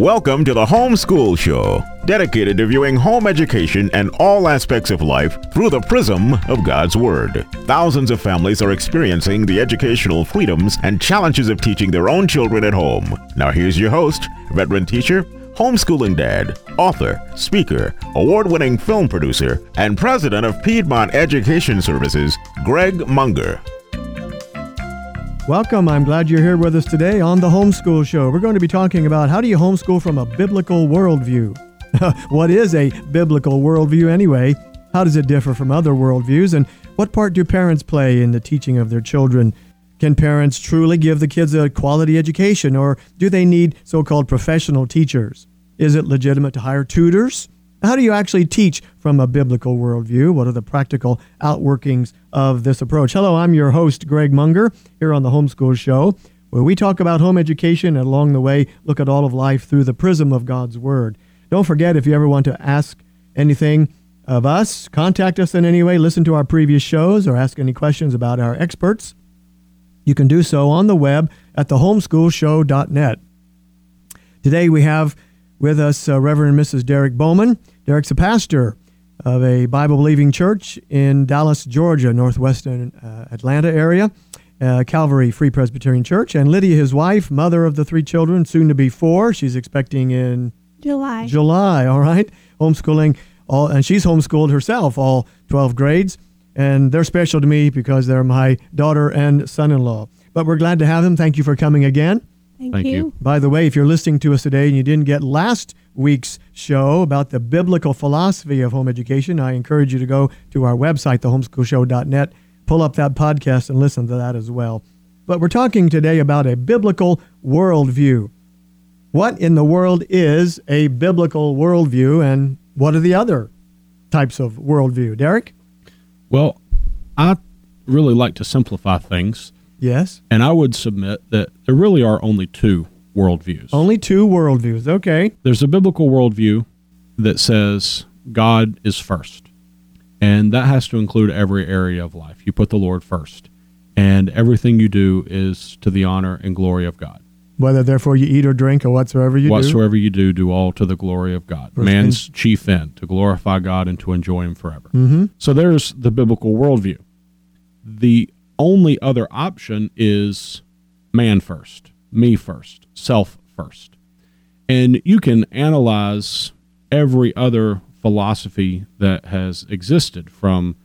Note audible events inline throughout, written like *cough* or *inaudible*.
Welcome to the Homeschool Show, dedicated to viewing home education and all aspects of life through the prism of God's Word. Thousands of families are experiencing the educational freedoms and challenges of teaching their own children at home. Now, here's your host, veteran teacher, homeschooling dad, author, speaker, award winning film producer, and president of Piedmont Education Services, Greg Munger. Welcome. I'm glad you're here with us today on the Homeschool Show. We're going to be talking about how do you homeschool from a biblical worldview? *laughs* what is a biblical worldview anyway? How does it differ from other worldviews? And what part do parents play in the teaching of their children? Can parents truly give the kids a quality education, or do they need so called professional teachers? Is it legitimate to hire tutors? How do you actually teach from a biblical worldview? What are the practical outworkings of this approach? Hello, I'm your host, Greg Munger, here on the Homeschool Show, where we talk about home education and along the way look at all of life through the prism of God's Word. Don't forget, if you ever want to ask anything of us, contact us in any way, listen to our previous shows, or ask any questions about our experts, you can do so on the web at thehomeschoolshow.net. Today we have with us uh, Reverend Mrs. Derrick Bowman. Derrick's a pastor of a Bible believing church in Dallas, Georgia, northwestern uh, Atlanta area, uh, Calvary Free Presbyterian Church. And Lydia, his wife, mother of the three children, soon to be four. She's expecting in July. July, all right. Homeschooling, all, and she's homeschooled herself, all 12 grades. And they're special to me because they're my daughter and son in law. But we're glad to have them. Thank you for coming again. Thank, Thank you. you. By the way, if you're listening to us today and you didn't get last week's show about the biblical philosophy of home education, I encourage you to go to our website, thehomeschoolshow.net, pull up that podcast and listen to that as well. But we're talking today about a biblical worldview. What in the world is a biblical worldview and what are the other types of worldview? Derrick? Well, I really like to simplify things, Yes. and I would submit that there really are only two worldviews. Only two worldviews. Okay. There's a biblical worldview that says God is first, and that has to include every area of life. You put the Lord first, and everything you do is to the honor and glory of God. Whether therefore you eat or drink or whatsoever you do. Whatsoever you do, do all to the glory of God. Verse Man's chief end, to glorify God and to enjoy Him forever. Mm-hmm. So there's the biblical worldview. The only other option is man first, me first, self first. And you can analyze every other philosophy that has existed from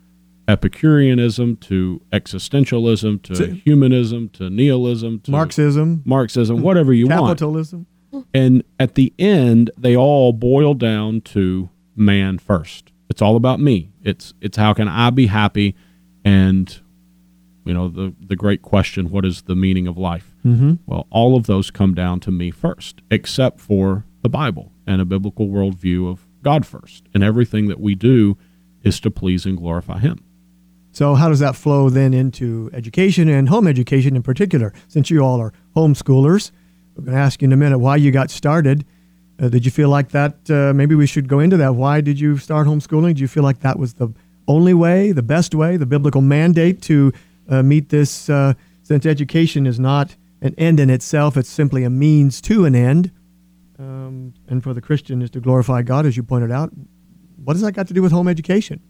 Epicureanism to existentialism to To- humanism to nihilism to Marxism, Marxism, whatever you want. capitalism. And at the end, they all boil down to man first. It's all about me. It's it's how can I be happy, and you know the the great question: what is the meaning of life? Mm-hmm. Well, all of those come down to me first, except for the Bible and a biblical worldview of God first, and everything that we do is to please and glorify Him. So, how does that flow then into education and home education in particular? Since you all are homeschoolers, we're going to ask you in a minute why you got started. Uh, did you feel like that? Uh, maybe we should go into that. Why did you start homeschooling? Do you feel like that was the only way, the best way, the biblical mandate to meet this? Uh, since education is not an end in itself, it's simply a means to an end. Um, and for the Christian is to glorify God, as you pointed out. What does that got to do with home education?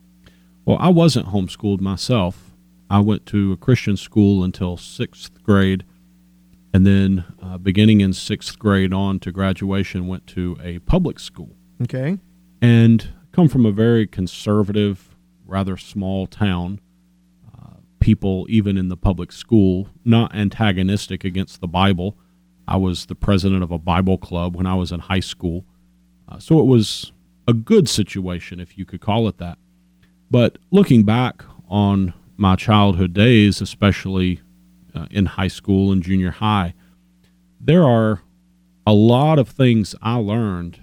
Well, I wasn't homeschooled myself. I went to a Christian school until sixth grade, and then uh, beginning in sixth grade on to graduation, went to a public school. Okay. And come from a very conservative, rather small town. People, even in the public school, not antagonistic against the Bible. I was the president of a Bible club when I was in high school. Uh, so it was a good situation, if you could call it that. But looking back on my childhood days, especially uh, in high school and junior high, there are a lot of things I learned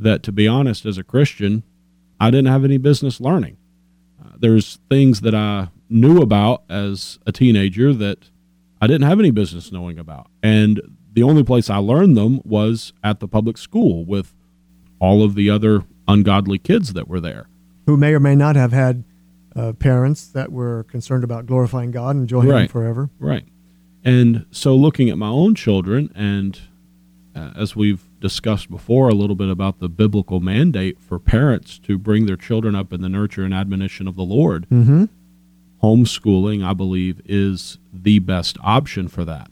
that, to be honest, as a Christian, I didn't have any business learning. Uh, there's things that I knew about as a teenager that I didn't have any business knowing about. And the only place I learned them was at the public school with all of the other ungodly kids that were there. who may or may not have had uh, parents that were concerned about glorifying God and enjoying Him forever. Right. And so looking at my own children and uh, as we've discussed before a little bit about the biblical mandate for parents to bring their children up in the nurture and admonition of the Lord, Mm-hmm. Homeschooling, I believe, is the best option for that.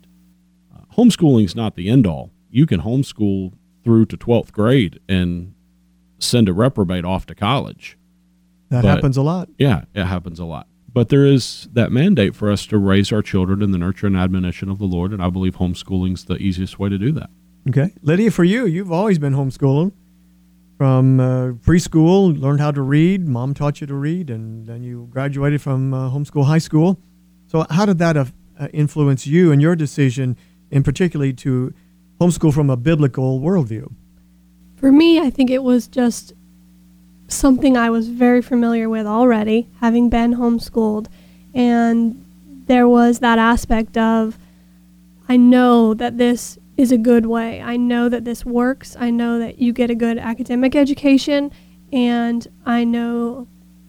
Uh, homeschooling is not the end all. You can homeschool through to 12th grade and send a reprobate off to college. That But- happens a lot. Yeah, it happens a lot. But there is that mandate for us to raise our children in the nurture and admonition of the Lord, and I believe homeschooling's the easiest way to do that. Okay. Lydia, for you, you've always been homeschooling. From uh, preschool, learned how to read. Mom taught you to read, and then you graduated from uh, homeschool high school. So, how did that uh, influence you and your decision, in particularly to homeschool from a biblical worldview? For me, I think it was just something I was very familiar with already, having been homeschooled. And there was that aspect of, I know that this is a good way. I know that this works. I know that you get a good academic education. And I know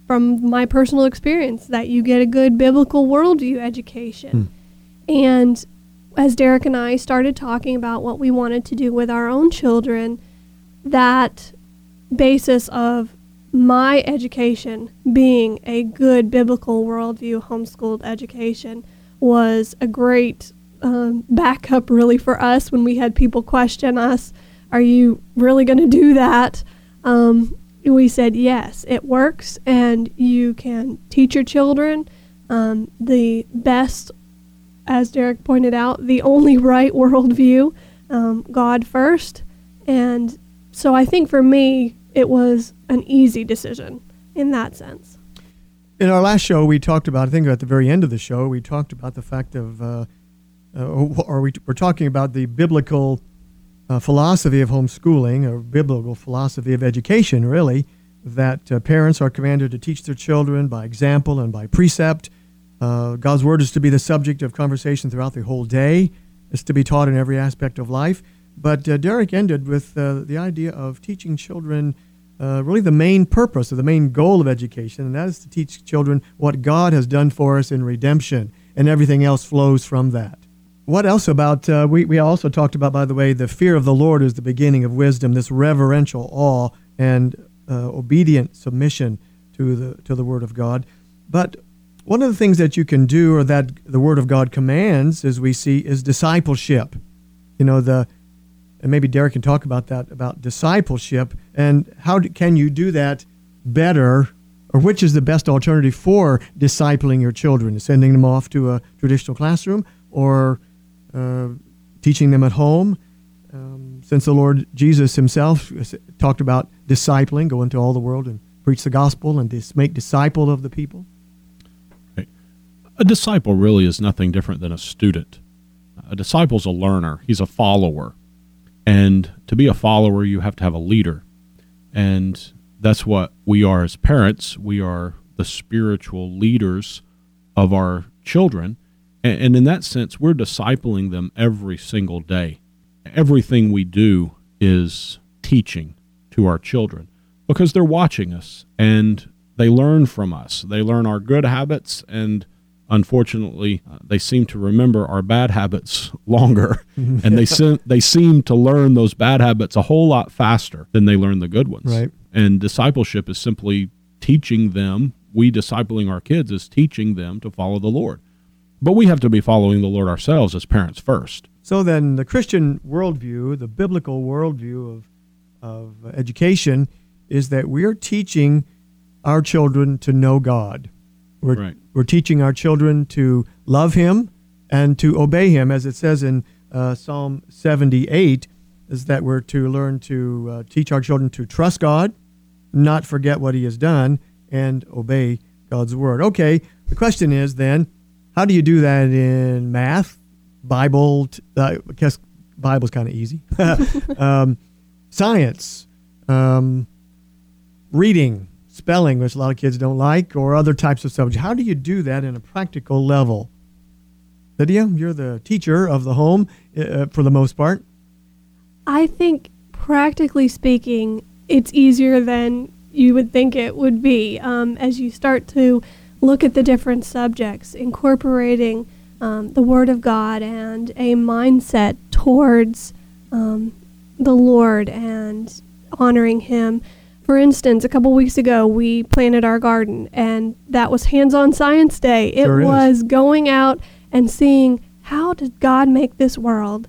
from my personal experience that you get a good biblical worldview education. Hmm. And as Derrick and I started talking about what we wanted to do with our own children, that basis of my education being a good biblical worldview homeschooled education was a great um, backup really for us when we had people question us are you really going to do that um, we said yes it works and you can teach your children um, the best as derrick pointed out the only right *laughs* worldview um, god first and so I think for me, it was an easy decision in that sense. In our last show, we talked about, I think at the very end of the show, we talked about the fact of, uh, or we, we're talking about the biblical uh, philosophy of homeschooling, or biblical philosophy of education, really, that uh, parents are commanded to teach their children by example and by precept. Uh, God's word is to be the subject of conversation throughout the whole day. It's to be taught in every aspect of life. But uh, Derrick ended with uh, the idea of teaching children uh, really the main purpose or the main goal of education, and that is to teach children what God has done for us in redemption, and everything else flows from that. What else about, uh, we, we also talked about, by the way, the fear of the Lord is the beginning of wisdom, this reverential awe and uh, obedient submission to the, to the Word of God. But one of the things that you can do, or that the Word of God commands, as we see, is discipleship. You know, the and maybe Derrick can talk about that about discipleship and how do, can you do that better or which is the best alternative for discipling your children sending them off to a traditional classroom or uh, teaching them at home um, since the lord jesus himself talked about discipling go into all the world and preach the gospel and dis- make disciple of the people A disciple really is nothing different than a student. A disciple's a learner, he's a follower. And to be a follower, you have to have a leader. And that's what we are as parents. We are the spiritual leaders of our children. And, and in that sense, we're discipling them every single day. Everything we do is teaching to our children because they're watching us and they learn from us. They learn our good habits and unfortunately, uh, they seem to remember our bad habits *laughs* longer, *laughs* and they se- they seem to learn those bad habits a whole lot faster than they learn the good ones. Right. And discipleship is simply teaching them. We discipling our kids is teaching them to follow the Lord, but we have to be following the Lord ourselves as parents first. So then, the Christian worldview, the biblical worldview of, of education, is that we're teaching our children to know God. We're, Right. we're teaching our children to love Him and to obey Him, as it says in uh, Psalm 78, is that we're to learn to uh, teach our children to trust God, not forget what He has done, and obey God's word. Okay, the question is then, how do you do that in math, Bible? Uh, I guess Bible's kind of easy. *laughs* um, science, um, reading, spelling, which a lot of kids don't like, or other types of subjects. How do you do that in a practical level? Lydia, you're the teacher of the home uh, for the most part. I think, practically speaking, it's easier than you would think it would be um, as you start to look at the different subjects, incorporating um, the Word of God and a mindset towards um, the Lord and honoring Him. For instance, a couple weeks ago, we planted our garden, and that was hands on science day. It Sure was going out and seeing how did God make this world?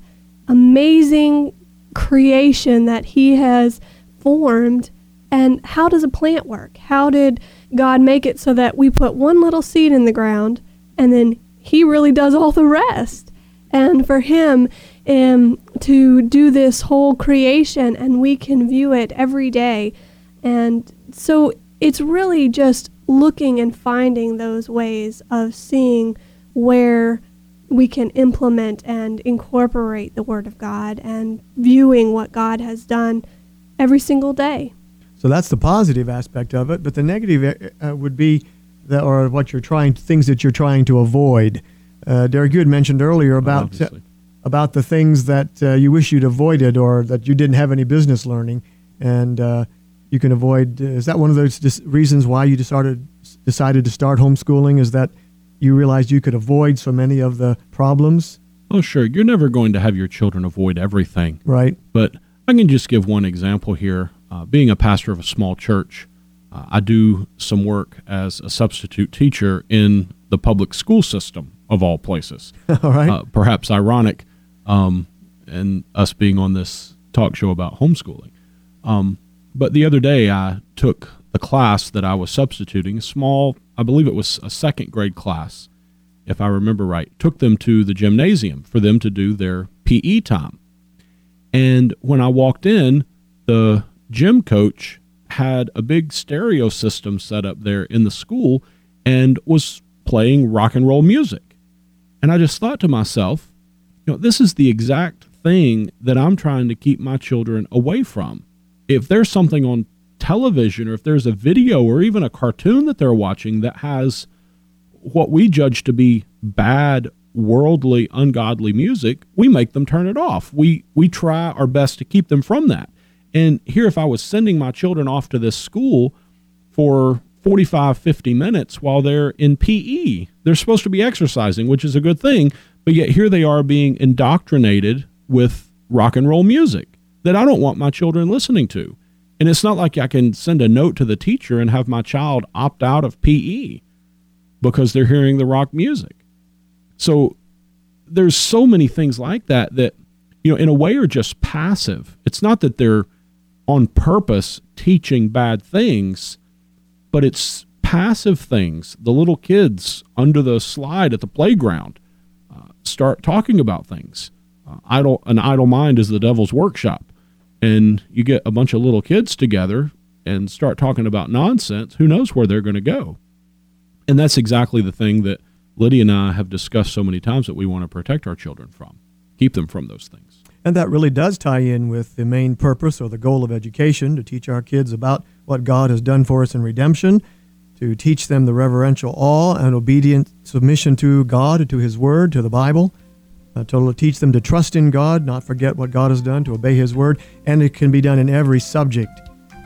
Amazing creation that He has formed. And how does a plant work? How did God make it so that we put one little seed in the ground and then He really does all the rest? And for Him um, to do this whole creation and we can view it every day. And so it's really just looking and finding those ways of seeing where we can implement and incorporate the Word of God and viewing what God has done every single day. So that's the positive aspect of it, but the negative uh, would be that, or what you're trying, things that you're trying to avoid. Uh, Derrick, you had mentioned earlier about uh, about the things that uh, you wish you'd avoided or that you didn't have any business learning, and uh, you can avoid. uh, Is that one of those dis- reasons why you decided decided to start homeschooling? Is that you realized you could avoid so many of the problems, Oh, sure. You're never going to have your children avoid everything. right? But I can just give one example here. Uh, being a pastor of a small church, uh, I do some work as a substitute teacher in the public school system, of all places. *laughs* All right. Uh, perhaps ironic, um, and us being on this talk show about homeschooling. Um, but the other day, I took the class that I was substituting, a small, I believe it was a second grade class, if I remember right, took them to the gymnasium for them to do their PE time. And when I walked in, the gym coach had a big stereo system set up there in the school and was playing rock and roll music. And I just thought to myself, you know, this is the exact thing that I'm trying to keep my children away from. If there's something on television or if there's a video or even a cartoon that they're watching that has what we judge to be bad worldly ungodly music we make them turn it off we we try our best to keep them from that and here if i was sending my children off to this school for 45 50 minutes while they're in pe they're supposed to be exercising which is a good thing but yet here they are being indoctrinated with rock and roll music that i don't want my children listening to and it's not like i can send a note to the teacher and have my child opt out of pe because they're hearing the rock music. So there's so many things like that that you know in a way are just passive. It's not that they're on purpose teaching bad things, but it's passive things. The little kids under the slide at the playground uh, start talking about things. Uh, idle an idle mind is the devil's workshop, and you get a bunch of little kids together and start talking about nonsense. Who knows where they're going to go? And that's exactly the thing that Lydia and I have discussed so many times that we want to protect our children from, keep them from those things. And that really does tie in with the main purpose or the goal of education to teach our kids about what God has done for us in redemption, to teach them the reverential awe and obedient submission to God to His Word, to the Bible, uh, to teach them to trust in God, not forget what God has done, to obey His Word. And it can be done in every subject,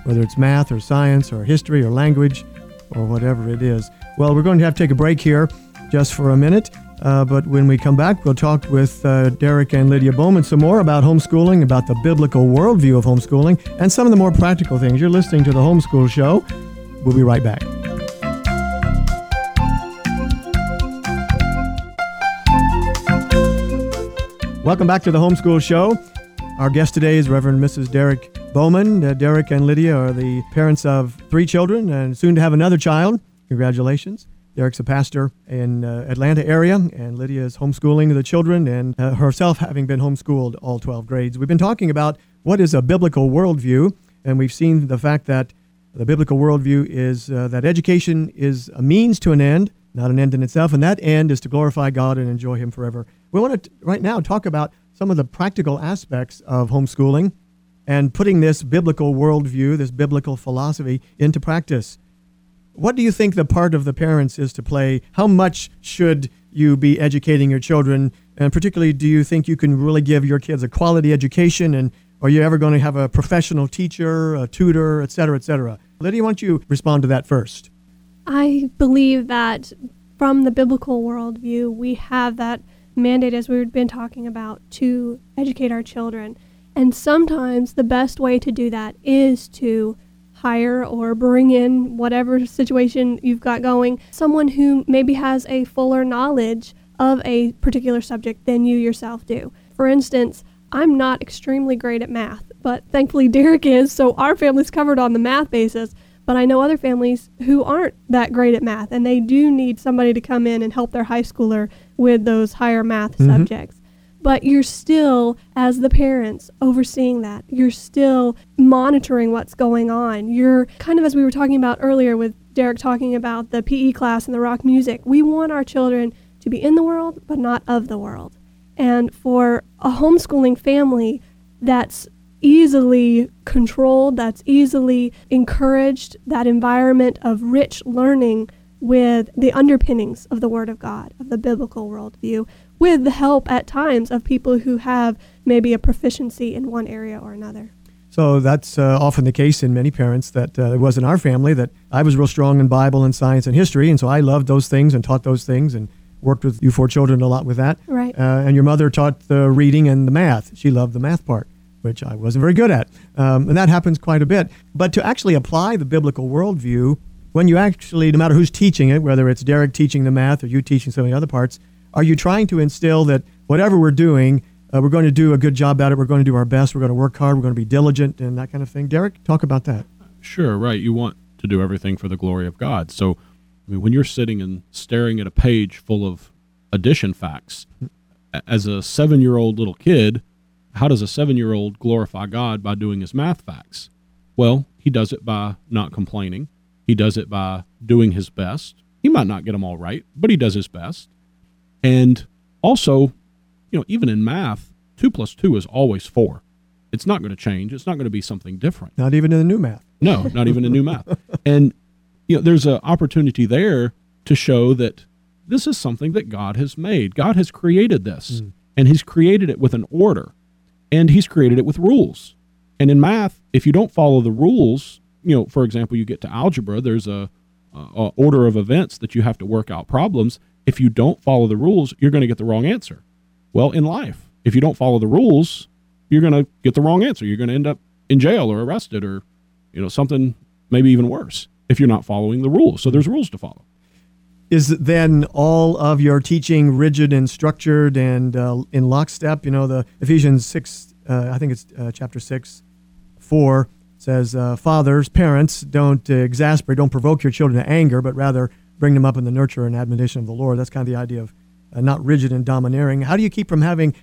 whether it's math or science or history or language or whatever it is. Well, we're going to have to take a break here just for a minute. Uh, but when we come back, we'll talk with uh, Derrick and Lydia Bowman some more about homeschooling, about the biblical worldview of homeschooling, and some of the more practical things. You're listening to the Homeschool Show. We'll be right back. Welcome back to the Homeschool Show. Our guest today is Reverend Mrs. Derrick Bowman. Uh, Derrick and Lydia are the parents of three children and soon to have another child. Congratulations. Derrick's a pastor in uh, Atlanta area, and Lydia is homeschooling the children and uh, herself having been homeschooled all 12 grades. We've been talking about what is a biblical worldview, and we've seen the fact that the biblical worldview is uh, that education is a means to an end, not an end in itself, and that end is to glorify God and enjoy Him forever. We want to right now talk about some of the practical aspects of homeschooling and putting this biblical worldview, this biblical philosophy into practice. What do you think the part of the parents is to play? How much should you be educating your children? And particularly, do you think you can really give your kids a quality education? And are you ever going to have a professional teacher, a tutor, et cetera, et cetera? Lydia, why don't you respond to that first? I believe that from the biblical worldview, we have that mandate, as we've been talking about, to educate our children. And sometimes the best way to do that is to hire or bring in whatever situation you've got going someone who maybe has a fuller knowledge of a particular subject than you yourself do. For instance, I'm not extremely great at math, but thankfully Derrick is, so our family's covered on the math basis. But I know other families who aren't that great at math, and they do need somebody to come in and help their high schooler with those higher math mm-hmm. subjects. But you're still, as the parents, overseeing that. You're still monitoring what's going on. You're kind of, as we were talking about earlier with Derrick talking about the PE class and the rock music, we want our children to be in the world, but not of the world. And for a homeschooling family that's easily controlled, that's easily encouraged, that environment of rich learning with the underpinnings of the Word of God, of the biblical worldview, with the help at times of people who have maybe a proficiency in one area or another. So that's uh, often the case in many parents that uh, it was in our family that I was real strong in Bible and science and history, and so I loved those things and taught those things and worked with you four children a lot with that. Right. Uh, and your mother taught the reading and the math. She loved the math part, which I wasn't very good at. Um, and that happens quite a bit. But to actually apply the biblical worldview, when you actually, no matter who's teaching it, whether it's Derrick teaching the math or you teaching some of the other parts, are you trying to instill that whatever we're doing, uh, we're going to do a good job at it, we're going to do our best, we're going to work hard, we're going to be diligent, and that kind of thing? Derrick, talk about that. Sure, right. You want to do everything for the glory of God. So, I mean, when you're sitting and staring at a page full of addition facts, as a seven year old little kid, how does a seven year old glorify God by doing his math facts? Well, he does it by not complaining. He does it by doing his best. He might not get them all right, but he does his best. And also, you know, even in math, two plus two is always four. It's not going to change. It's not going to be something different. Not even in the new math. No, not even in new math. *laughs* And you know, there's an opportunity there to show that this is something that God has made. God has created this, mm. and He's created it with an order, and He's created it with rules. And in math, if you don't follow the rules, you know, for example, you get to algebra, there's a, a, a order of events that you have to work out problems. If you don't follow the rules, you're going to get the wrong answer. Well, in life, if you don't follow the rules, you're going to get the wrong answer. You're going to end up in jail or arrested or, you know, something maybe even worse if you're not following the rules. So there's rules to follow is then all of your teaching rigid and structured and uh, in lockstep? You know, the Ephesians 6, uh, I think it's uh, chapter 6, 4 says, uh, Fathers, parents, don't exasperate, don't provoke your children to anger, but rather bring them up in the nurture and admonition of the Lord. That's kind of the idea of uh, not rigid and domineering. How do you keep from having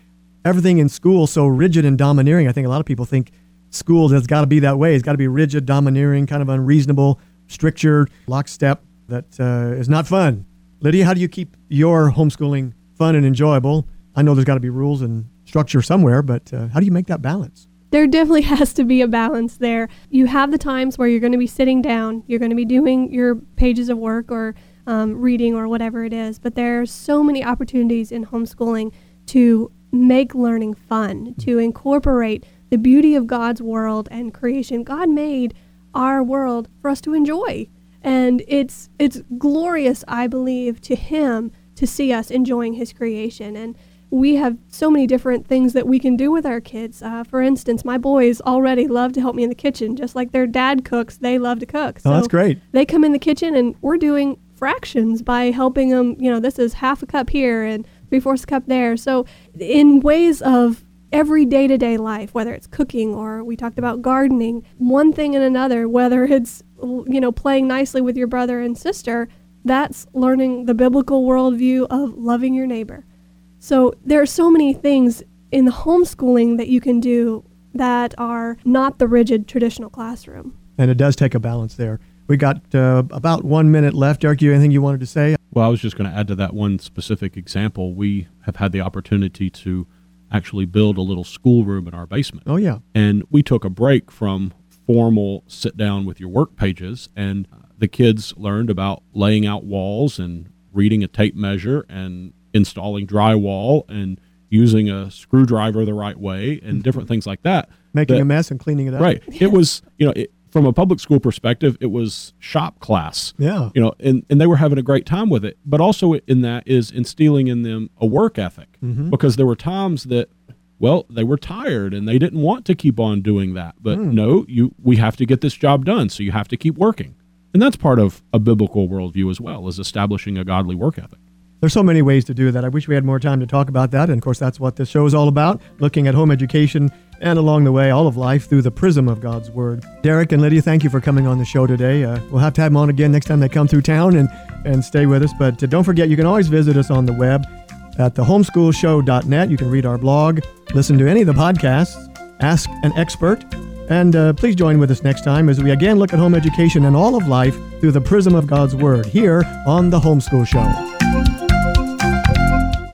everything in school so rigid and domineering? I think a lot of people think school has got to be that way. It's got to be rigid, domineering, kind of unreasonable, stricture, lockstep that uh, is not fun. Lydia, how do you keep your homeschooling fun and enjoyable? I know there's got to be rules and structure somewhere, but uh, how do you make that balance? There definitely *laughs* has to be a balance there. You have the times where you're going to be sitting down, you're going to be doing your pages of work or um, reading or whatever it is, but there are so many opportunities in homeschooling to make learning fun, to incorporate the beauty of God's world and creation. God made our world for us to enjoy. And it's it's glorious, I believe, to him to see us enjoying his creation. And we have so many different things that we can do with our kids. Uh, for instance, my boys already love to help me in the kitchen, just like their dad cooks. They love to cook. So oh, that's great. They come in the kitchen, and we're doing fractions by helping them. You know, this is half a cup here and three fourths cup there. So, in ways of every day to day life, whether it's cooking or we talked about gardening, one thing and another, whether it's, you know, playing nicely with your brother and sister, that's learning the biblical worldview of loving your neighbor. So there are so many things in the homeschooling that you can do that are not the rigid traditional classroom. And it does take a balance there. We got uh, about one minute left. Derrick, you anything you wanted to say? Well, I was just going to add to that one specific example. We have had the opportunity to actually build a little schoolroom in our basement. Oh, yeah. And we took a break from formal sit down with your work pages, and the kids learned about laying out walls and reading a tape measure and installing drywall and using a screwdriver the right way and different things like that. Making that, a mess and cleaning it up. Right. It was, you know, it, from a public school perspective, it was shop class. Yeah. You know, and, and they were having a great time with it. But also in that is instilling in them a work ethic mm-hmm. because there were times that Well, they were tired and they didn't want to keep on doing that. But Hmm. no, you we have to get this job done, so you have to keep working. And that's part of a biblical worldview as well, is establishing a godly work ethic. There's so many ways to do that. I wish we had more time to talk about that. And of course, that's what this show is all about looking at home education and along the way, all of life through the prism of God's Word. Derrick and Lydia, thank you for coming on the show today. Uh, we'll have to have them on again next time they come through town and, and stay with us. But uh, don't forget, you can always visit us on the web at thehomeschoolshow.net. You can read our blog, listen to any of the podcasts, ask an expert. And uh, please join with us next time as we again look at home education and all of life through the prism of God's Word here on The Homeschool Show.